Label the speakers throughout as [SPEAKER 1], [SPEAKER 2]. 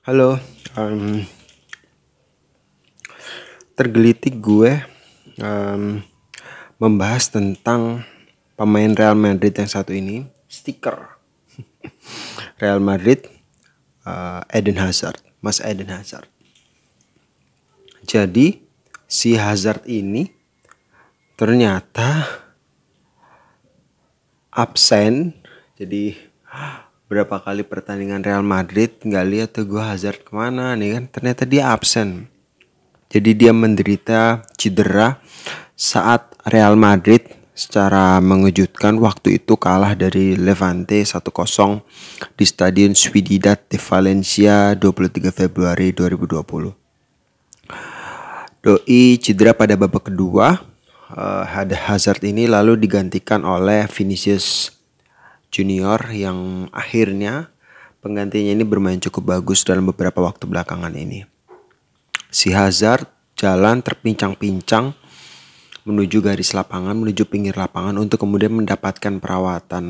[SPEAKER 1] Halo, um, tergelitik gue um, membahas tentang pemain Real Madrid yang satu ini, stiker Real Madrid, uh, Eden Hazard, Mas Eden Hazard. Jadi si Hazard ini ternyata absen, jadi berapa kali pertandingan Real Madrid nggak lihat tuh gue Hazard ke mana nih kan ternyata dia absen jadi dia menderita cedera saat Real Madrid secara mengejutkan waktu itu kalah dari Levante 1-0 di Stadion Ciudad de Valencia 23 Februari 2020. Doi cedera pada babak kedua. Uh, Hazard ini lalu digantikan oleh Vinicius Junior yang akhirnya penggantinya ini bermain cukup bagus dalam beberapa waktu belakangan ini. Si Hazard jalan terpincang-pincang menuju garis lapangan, menuju pinggir lapangan untuk kemudian mendapatkan perawatan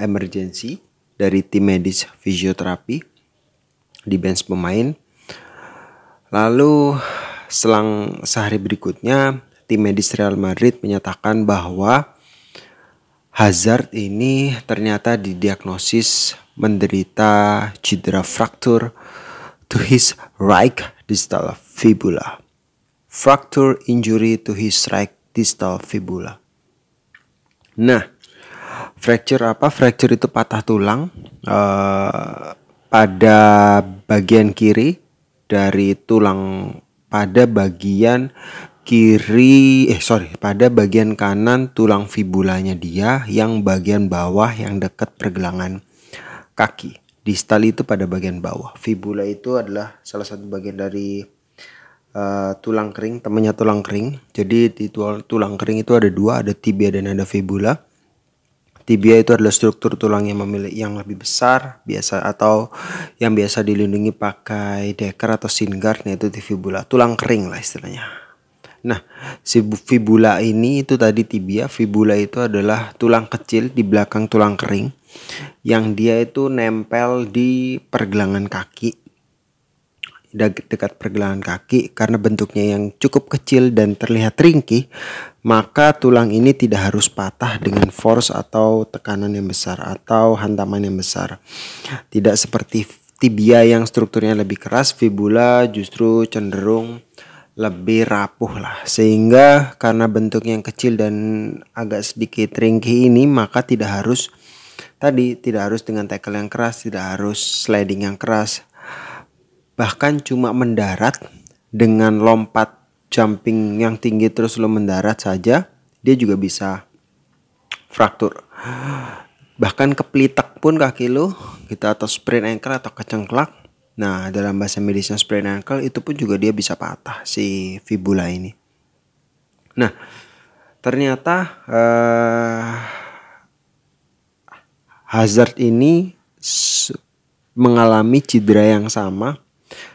[SPEAKER 1] emergensi dari tim medis fisioterapi di bench pemain. Lalu selang sehari berikutnya tim medis Real Madrid menyatakan bahwa Hazard ini ternyata didiagnosis menderita cedera fraktur to his right distal fibula. Fracture injury to his right distal fibula. Nah, fracture apa? Fracture itu patah tulang uh, pada bagian kiri dari tulang pada bagian kiri eh sorry pada bagian kanan tulang fibulanya dia yang bagian bawah yang dekat pergelangan kaki. Distal itu pada bagian bawah. Fibula itu adalah salah satu bagian dari uh, tulang kering temannya tulang kering. Jadi di tulang kering itu ada dua ada tibia dan ada fibula. Tibia itu adalah struktur tulang yang memiliki yang lebih besar biasa atau yang biasa dilindungi pakai deker atau singguard yaitu di fibula. Tulang kering lah istilahnya Nah, si fibula ini itu tadi tibia. Fibula itu adalah tulang kecil di belakang tulang kering yang dia itu nempel di pergelangan kaki dekat pergelangan kaki karena bentuknya yang cukup kecil dan terlihat ringkih, maka tulang ini tidak harus patah dengan force atau tekanan yang besar atau hantaman yang besar. Tidak seperti tibia yang strukturnya lebih keras, fibula justru cenderung lebih rapuh lah. Sehingga karena bentuknya yang kecil dan agak sedikit ringkih ini maka tidak harus tadi tidak harus dengan tackle yang keras tidak harus sliding yang keras. Bahkan cuma mendarat dengan lompat jumping yang tinggi terus lo mendarat saja dia juga bisa fraktur. Bahkan kepelitak pun kaki lo kita atau sprain ankle atau kecengklak Nah, dalam bahasa medisnya sprain ankle itu pun juga dia bisa patah si fibula ini. Nah, ternyata uh, Hazard ini mengalami cedera yang sama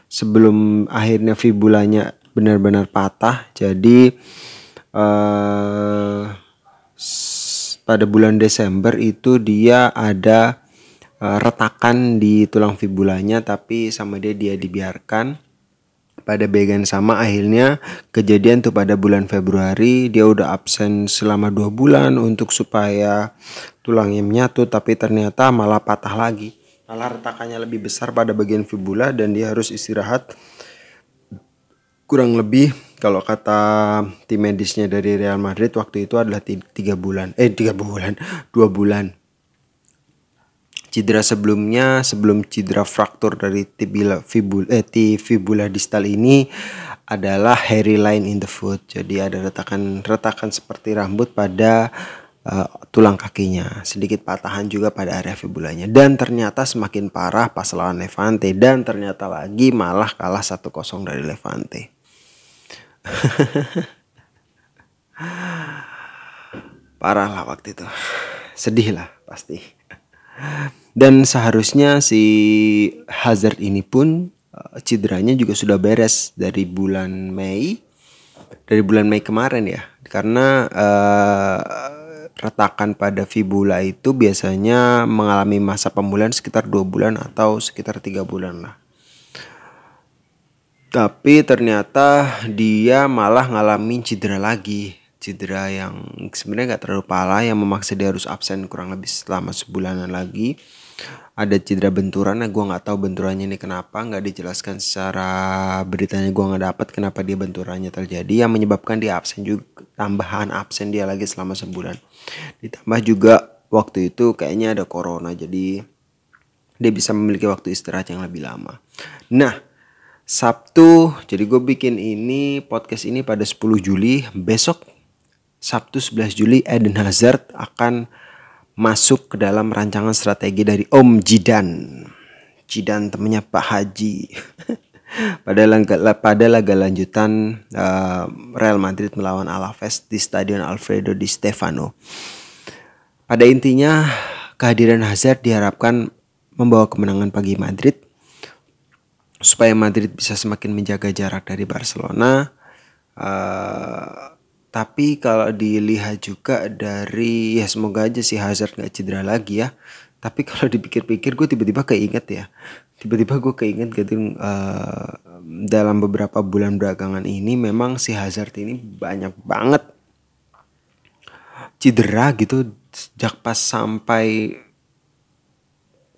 [SPEAKER 1] sebelum akhirnya fibulanya benar-benar patah. Jadi uh, pada bulan Desember itu dia ada retakan di tulang fibulanya tapi sama dia dia dibiarkan. Pada bagian sama akhirnya kejadian tuh pada bulan Februari dia udah absen selama dua bulan untuk supaya tulangnya menyatu tapi ternyata malah patah lagi. Malah retakannya lebih besar pada bagian fibula dan dia harus istirahat kurang lebih kalau kata tim medisnya dari Real Madrid waktu itu adalah tiga bulan eh tiga bulan dua bulan Cedera sebelumnya sebelum cedera fraktur dari tibula fibula eh fibula distal ini adalah hairy line in the foot. Jadi ada retakan-retakan seperti rambut pada uh, tulang kakinya, sedikit patahan juga pada area fibulanya dan ternyata semakin parah pas lawan Levante dan ternyata lagi malah kalah 1-0 dari Levante. parah lah waktu itu. Sedih lah pasti. Dan seharusnya si Hazard ini pun uh, cederanya juga sudah beres dari bulan Mei. Dari bulan Mei kemarin ya. Karena uh, retakan pada fibula itu biasanya mengalami masa pemulihan sekitar dua bulan atau sekitar tiga bulan lah. Tapi ternyata dia malah ngalamin cedera lagi. Cedera yang sebenarnya nggak terlalu parah yang memaksa dia harus absen kurang lebih selama sebulanan lagi. Ada cedera benturan, nah gue nggak tahu benturannya ini kenapa, nggak dijelaskan secara beritanya gue nggak dapat kenapa dia benturannya terjadi yang menyebabkan dia absen juga tambahan absen dia lagi selama sebulan. Ditambah juga waktu itu kayaknya ada corona jadi dia bisa memiliki waktu istirahat yang lebih lama. Nah, Sabtu, jadi gue bikin ini podcast ini pada 10 Juli. Besok Sabtu 11 Juli Eden Hazard akan masuk ke dalam rancangan strategi dari Om Jidan. Jidan temennya Pak Haji. pada laga, pada laga lanjutan uh, Real Madrid melawan Alaves di Stadion Alfredo Di Stefano. Pada intinya kehadiran Hazard diharapkan membawa kemenangan bagi Madrid supaya Madrid bisa semakin menjaga jarak dari Barcelona. Uh, tapi kalau dilihat juga dari ya semoga aja si Hazard nggak cedera lagi ya. Tapi kalau dipikir-pikir gue tiba-tiba keinget ya. Tiba-tiba gue keinget gitu uh, dalam beberapa bulan belakangan ini memang si Hazard ini banyak banget cedera gitu sejak pas sampai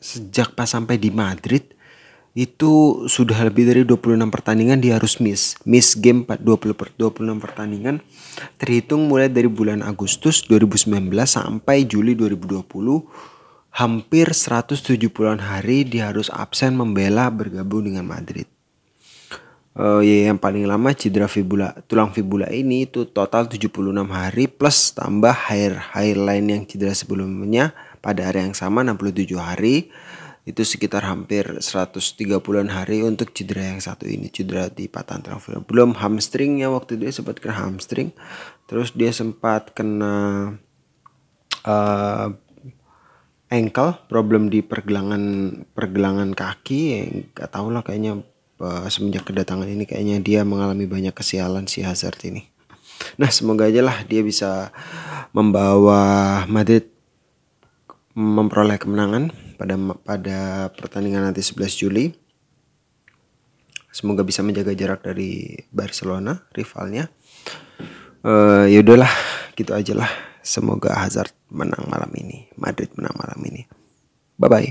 [SPEAKER 1] sejak pas sampai di Madrid itu sudah lebih dari 26 pertandingan dia harus miss. Miss game 20 per 26 pertandingan terhitung mulai dari bulan Agustus 2019 sampai Juli 2020 hampir 170-an hari dia harus absen membela bergabung dengan Madrid. Uh, ya yang paling lama cedera fibula tulang fibula ini itu total 76 hari plus tambah hair hairline yang cedera sebelumnya pada hari yang sama 67 hari itu sekitar hampir 130-an hari untuk cedera yang satu ini cedera di patah tulang belum hamstringnya waktu dia sempat kena hamstring. Terus dia sempat kena uh, ankle problem di pergelangan pergelangan kaki. Yang gak tau lah kayaknya uh, semenjak kedatangan ini kayaknya dia mengalami banyak kesialan si Hazard ini. Nah semoga aja lah dia bisa membawa Madrid memperoleh kemenangan pada pada pertandingan nanti 11 Juli. Semoga bisa menjaga jarak dari Barcelona rivalnya. Uh, ya udahlah, gitu aja lah. Semoga Hazard menang malam ini, Madrid menang malam ini. Bye bye.